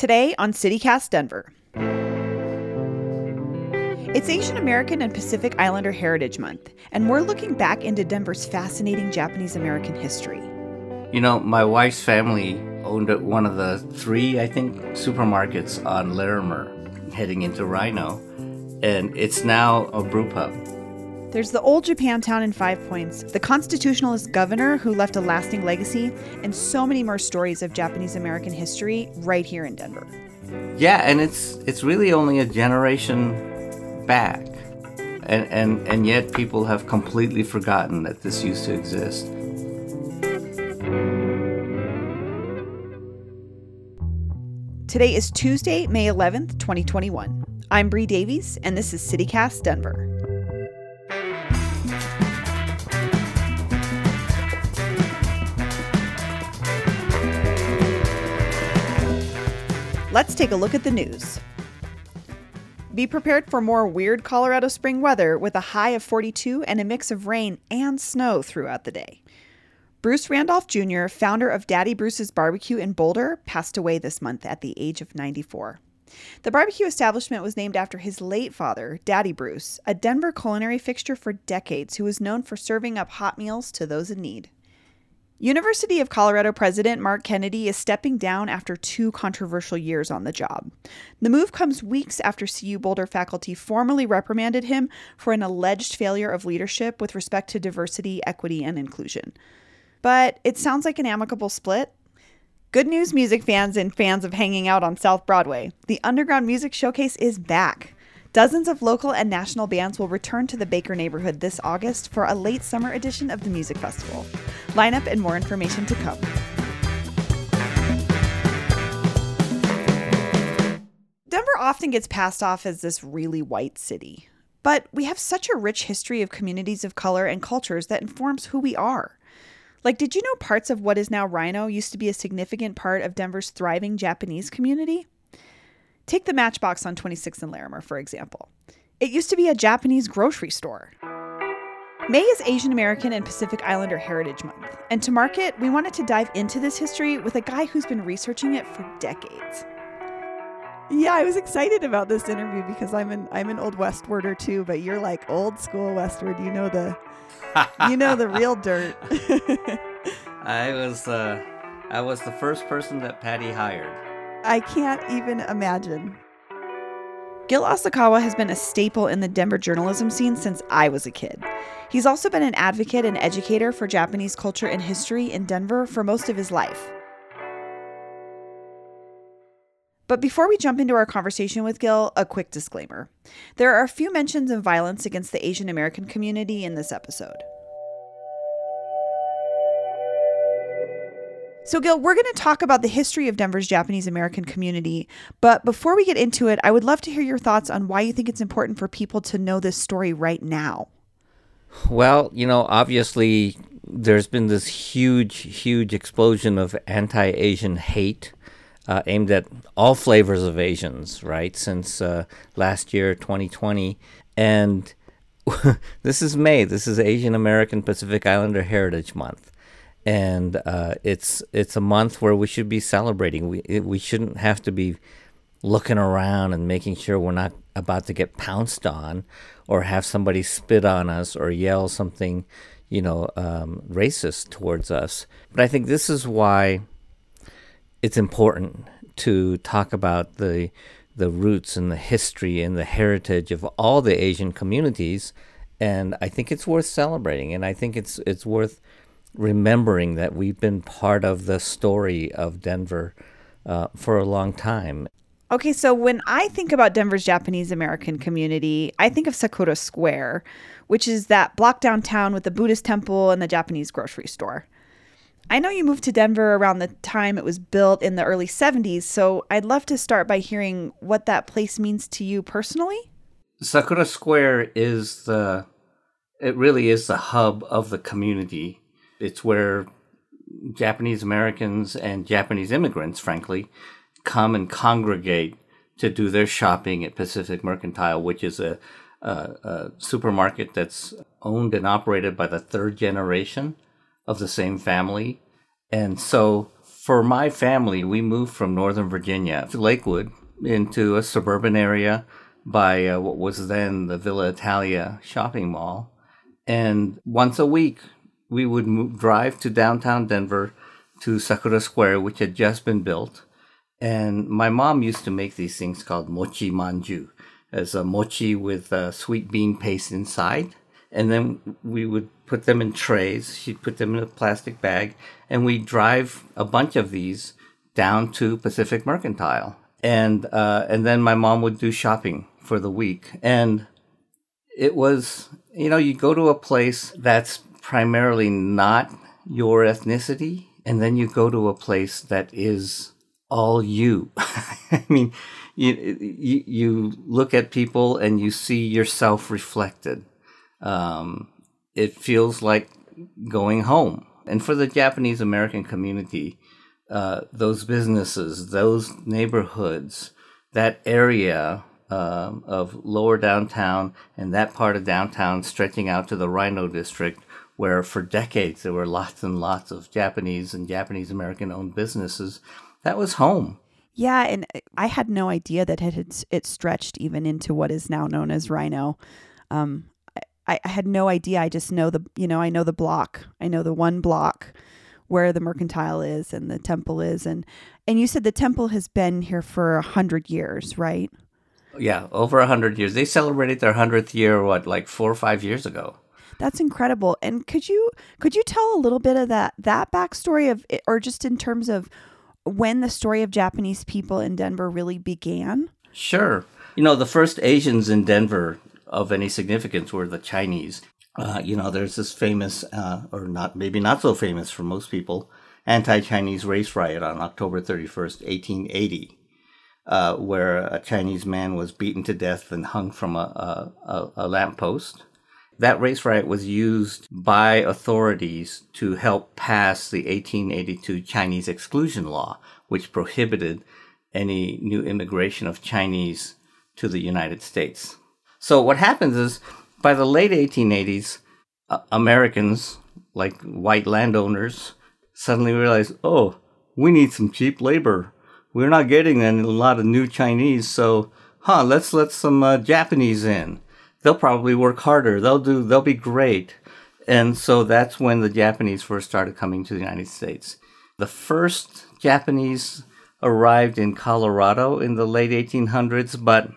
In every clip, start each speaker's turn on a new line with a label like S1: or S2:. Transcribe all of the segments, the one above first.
S1: Today on CityCast Denver. It's Asian American and Pacific Islander Heritage Month, and we're looking back into Denver's fascinating Japanese American history.
S2: You know, my wife's family owned one of the three, I think, supermarkets on Larimer heading into RiNo, and it's now a brew pub.
S1: There's the old Japantown in Five Points, the constitutionalist governor who left a lasting legacy, and so many more stories of Japanese American history right here in Denver.
S2: Yeah, and it's it's really only a generation back. And and and yet people have completely forgotten that this used to exist.
S1: Today is Tuesday, May 11th, 2021. I'm Bree Davies, and this is CityCast Denver. Let's take a look at the news. Be prepared for more weird Colorado spring weather with a high of 42 and a mix of rain and snow throughout the day. Bruce Randolph Jr., founder of Daddy Bruce's Barbecue in Boulder, passed away this month at the age of 94. The barbecue establishment was named after his late father, Daddy Bruce, a Denver culinary fixture for decades who was known for serving up hot meals to those in need. University of Colorado President Mark Kennedy is stepping down after two controversial years on the job. The move comes weeks after CU Boulder faculty formally reprimanded him for an alleged failure of leadership with respect to diversity, equity, and inclusion. But it sounds like an amicable split. Good news, music fans and fans of hanging out on South Broadway. The Underground Music Showcase is back. Dozens of local and national bands will return to the Baker neighborhood this August for a late summer edition of the music festival. Lineup and more information to come. Denver often gets passed off as this really white city, but we have such a rich history of communities of color and cultures that informs who we are. Like, did you know parts of what is now RiNo used to be a significant part of Denver's thriving Japanese community? Take the Matchbox on 26th and Larimer, for example. It used to be a Japanese grocery store. May is Asian American and Pacific Islander Heritage Month, and to mark it, we wanted to dive into this history with a guy who's been researching it for decades. Yeah, I was excited about this interview because I'm an I'm an old Westworder too, but you're like old school Westword. You know the you know the real dirt.
S2: I was uh, I was the first person that Patty hired.
S1: I can't even imagine. Gil Asakawa has been a staple in the Denver journalism scene since I was a kid. He's also been an advocate and educator for Japanese culture and history in Denver for most of his life. But before we jump into our conversation with Gil, a quick disclaimer. There are a few mentions of violence against the Asian American community in this episode. So, Gil, we're going to talk about the history of Denver's Japanese American community. But before we get into it, I would love to hear your thoughts on why you think it's important for people to know this story right now.
S2: Well, you know, obviously, there's been this huge, huge explosion of anti Asian hate uh, aimed at all flavors of Asians, right, since uh, last year, 2020. And this is May. This is Asian American Pacific Islander Heritage Month and uh, it's it's a month where we should be celebrating. We it, we shouldn't have to be looking around and making sure we're not about to get pounced on, or have somebody spit on us or yell something, you know, um, racist towards us. But I think this is why it's important to talk about the the roots and the history and the heritage of all the Asian communities, and I think it's worth celebrating, and I think it's it's worth remembering that we've been part of the story of Denver uh, for a long time.
S1: Okay, so when I think about Denver's Japanese American community, I think of Sakura Square, which is that block downtown with the Buddhist temple and the Japanese grocery store. I know you moved to Denver around the time it was built in the early 70s, so I'd love to start by hearing what that place means to you personally.
S2: Sakura Square is the it really is the hub of the community it's where Japanese Americans and Japanese immigrants, frankly, come and congregate to do their shopping at Pacific Mercantile, which is a, a, a, supermarket that's owned and operated by the third generation of the same family. And so For my family, we moved from Northern Virginia to Lakewood into a suburban area by uh, what was then the Villa Italia shopping mall. And once a week, we would move, drive to downtown Denver to Sakura Square, which had just been built. And my mom used to make these things called mochi manju, as a mochi with a sweet bean paste inside. And then we would put them in trays. She'd put them in a plastic bag, and we'd drive a bunch of these down to Pacific Mercantile. And uh, and then my mom would do shopping for the week. And it was, you know, you go to a place that's primarily not your ethnicity, and then you go to a place that is all you. I mean, you, you, you look at people and you see yourself reflected. Um, it feels like going home. And for the Japanese American community, uh, those businesses, those neighborhoods, that area um, of lower downtown and that part of downtown stretching out to the RiNo district, where for decades there were lots and lots of Japanese and Japanese American owned businesses. That was home.
S1: Yeah, and I had no idea that it had it stretched even into what is now known as RiNo. Um, I, I had no idea. I just know the you know I know the block. I know the one block where the mercantile is and the temple is and and you said the temple has been here for a hundred years, right?
S2: Yeah, over a hundred years. They celebrated their hundredth year, what, like four or five years ago.
S1: That's incredible. And could you could you tell a little bit of that that backstory of, or just in terms of when the story of Japanese people in Denver really began?
S2: Sure. You know, the first Asians in Denver of any significance were the Chinese. Uh, you know, there's this famous, uh, or not, maybe not so famous for most people, anti-Chinese race riot on October 31st, 1880 uh, where a Chinese man was beaten to death and hung from a, a, a lamppost. That race riot was used by authorities to help pass the 1882 Chinese exclusion law, which prohibited any new immigration of Chinese to the United States. So, what happens is by the late 1880s, uh, Americans, like white landowners, suddenly realize, oh, we need some cheap labor we're not getting a lot of new Chinese, so huh, let's let some uh, Japanese in. They'll probably work harder. They'll do. They'll be great. And so that's when the Japanese first started coming to the United States. The first Japanese arrived in Colorado in the late 1800s, but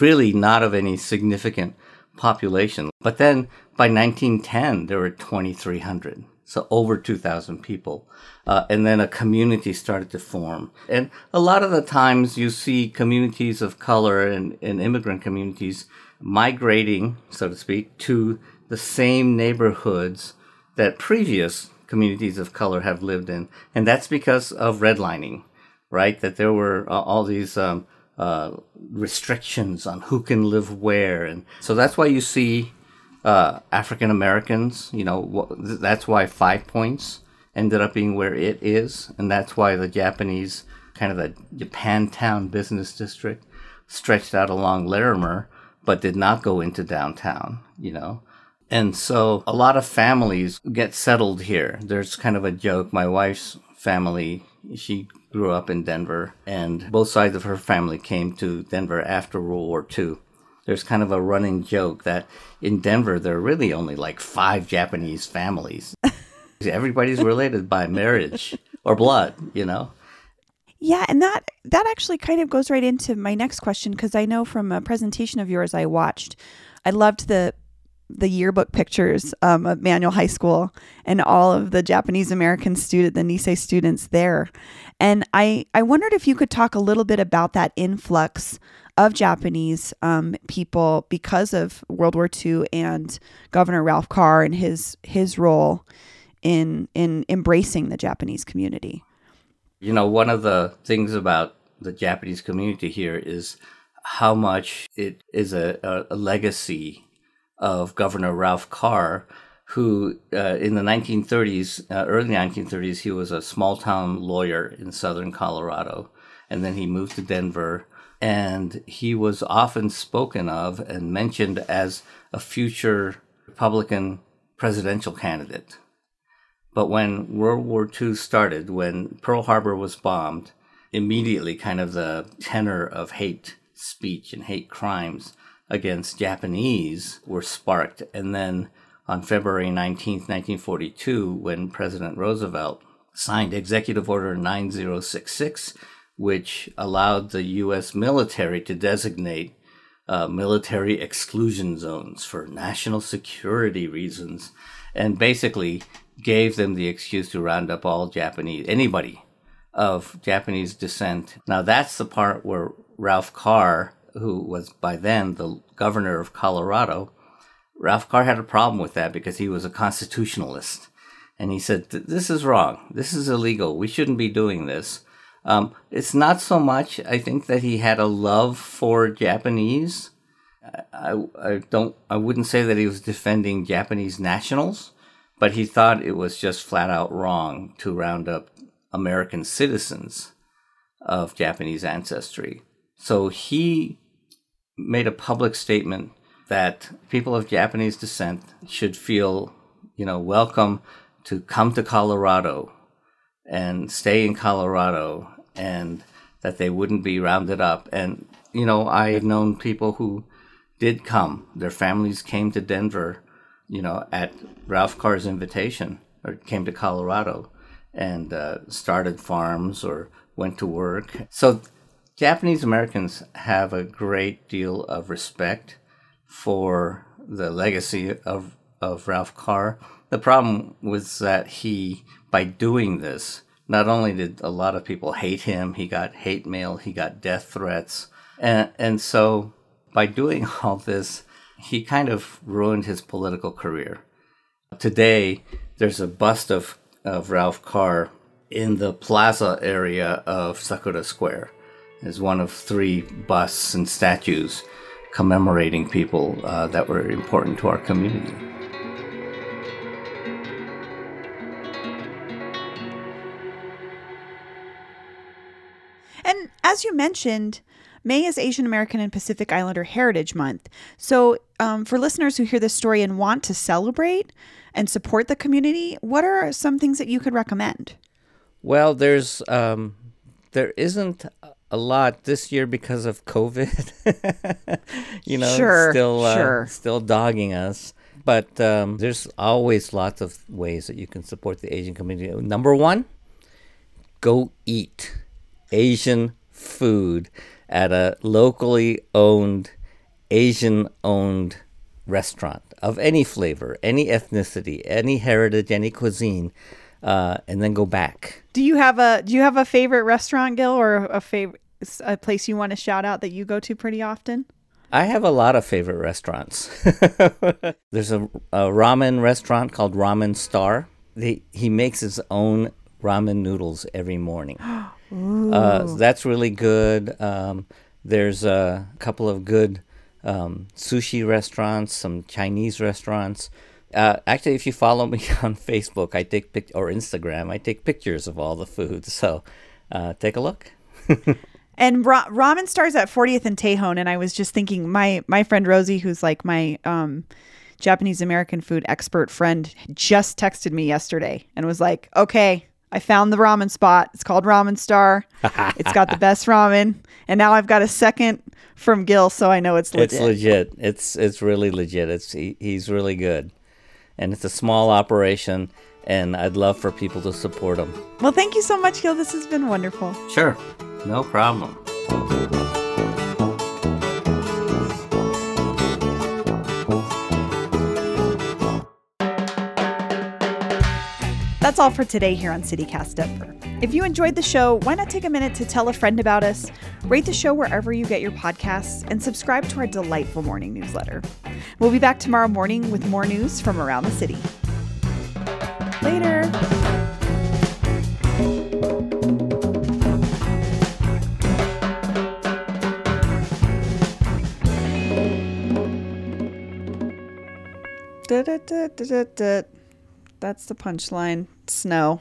S2: really not of any significant population. But then by 1910, there were 2,300 so over 2,000 people. Uh, and then a community started to form. And a lot of the times you see communities of color and, and immigrant communities migrating, so to speak, to the same neighborhoods that previous communities of color have lived in. And that's because of redlining, right? That there were uh, all these um, uh, restrictions on who can live where. And so that's why you see uh, African Americans. You know, that's why Five Points ended up being where it is, and that's why the Japanese kind of the Japantown business district stretched out along Larimer, but did not go into downtown. You know. And so a lot of families get settled here. There's kind of a joke. My wife's family, she grew up in Denver, and both sides of her family came to Denver after World War II there's kind of a running joke that in Denver there are really only like five Japanese families. Everybody's related by marriage or blood, you know.
S1: Yeah, and that that actually kind of goes right into my next question because I know from a presentation of yours I watched, I loved the the yearbook pictures um, of Manual High School and all of the Japanese American student, the Nisei students there, and I I wondered if you could talk a little bit about that influx of Japanese um, people because of World War II and Governor Ralph Carr and his his role in in embracing the Japanese community.
S2: You know, one of the things about the Japanese community here is how much it is a, a, legacy of Governor Ralph Carr, who uh, in the 1930s, uh, early 1930s, he was a small town lawyer in southern Colorado, and then he moved to Denver and he was often spoken of and mentioned as a future Republican presidential candidate. But when World War II started, when Pearl Harbor was bombed, immediately kind of the tenor of hate speech and hate crimes against Japanese were sparked. And then on February 19, 1942, when President Roosevelt signed Executive Order 9066, which allowed the U.S. military to designate uh, military exclusion zones for national security reasons, and basically gave them the excuse to round up all Japanese, anybody of Japanese descent. Now, that's the part where Ralph Carr, who was by then the governor of Colorado, Ralph Carr had a problem with that because he was a constitutionalist. And he said, This is wrong. This is illegal. We shouldn't be doing this. Um, it's not so much, I think, that he had a love for Japanese. I, I don't, I wouldn't say that he was defending Japanese nationals, but he thought it was just flat out wrong to round up American citizens of Japanese ancestry. So he made a public statement that people of Japanese descent should feel, you know, welcome to come to Colorado and stay in Colorado and that they wouldn't be rounded up. And, you know, I've known people who did come. Their families came to Denver, you know, at Ralph Carr's invitation, or came to Colorado and uh, started farms or went to work. So Japanese Americans have a great deal of respect for the legacy of, of Ralph Carr. The problem was that he, by doing this, not only did a lot of people hate him, he got hate mail, he got death threats. And, and so by doing all this, he kind of ruined his political career. Today, there's a bust of, of Ralph Carr in the plaza area of Sakura Square. It's one of three busts and statues commemorating people uh, that were important to our community.
S1: And as you mentioned, May is Asian American and Pacific Islander Heritage Month. So, um, for listeners who hear this story and want to celebrate and support the community, what are some things that you could recommend?
S2: Well, there's um, there isn't a lot this year because of COVID. you know,
S1: sure,
S2: still uh,
S1: sure.
S2: still dogging us. But um, there's always lots of ways that you can support the Asian community. Number one, go eat Asian food at a locally owned, Asian owned restaurant of any flavor, any ethnicity, any heritage, any cuisine, uh, and then go back.
S1: Do you have a Do you have a favorite restaurant, Gil, or a favorite a place you want to shout out that you go to pretty often?
S2: I have a lot of favorite restaurants. There's a, a, ramen restaurant called Ramen Star. They, he makes his own ramen noodles every morning. uh, that's really good. Um, there's a couple of good um, sushi restaurants, some Chinese restaurants. Uh, actually, if you follow me on Facebook, I take pic- or Instagram, I take pictures of all the food. So uh, take a look.
S1: And ra- ramen stars at 40th and Tejon, and I was just thinking, my my friend Rosie, who's like my um, Japanese American food expert friend, just texted me yesterday and was like, "Okay, I found the ramen spot. It's called Ramen Star. it's got the best ramen, and now I've got a second from Gil, so I know it's legit.
S2: It's legit. It's it's really legit. It's he, he's really good, and it's a small operation." And I'd love for people to support him.
S1: Well, thank you so much, Gil. This has been wonderful.
S2: Sure. No problem.
S1: That's all for today here on CityCast Denver. If you enjoyed the show, why not take a minute to tell a friend about us, rate the show wherever you get your podcasts, and subscribe to our delightful morning newsletter. We'll be back tomorrow morning with more news from around the city. Later. That's the punchline. Snow.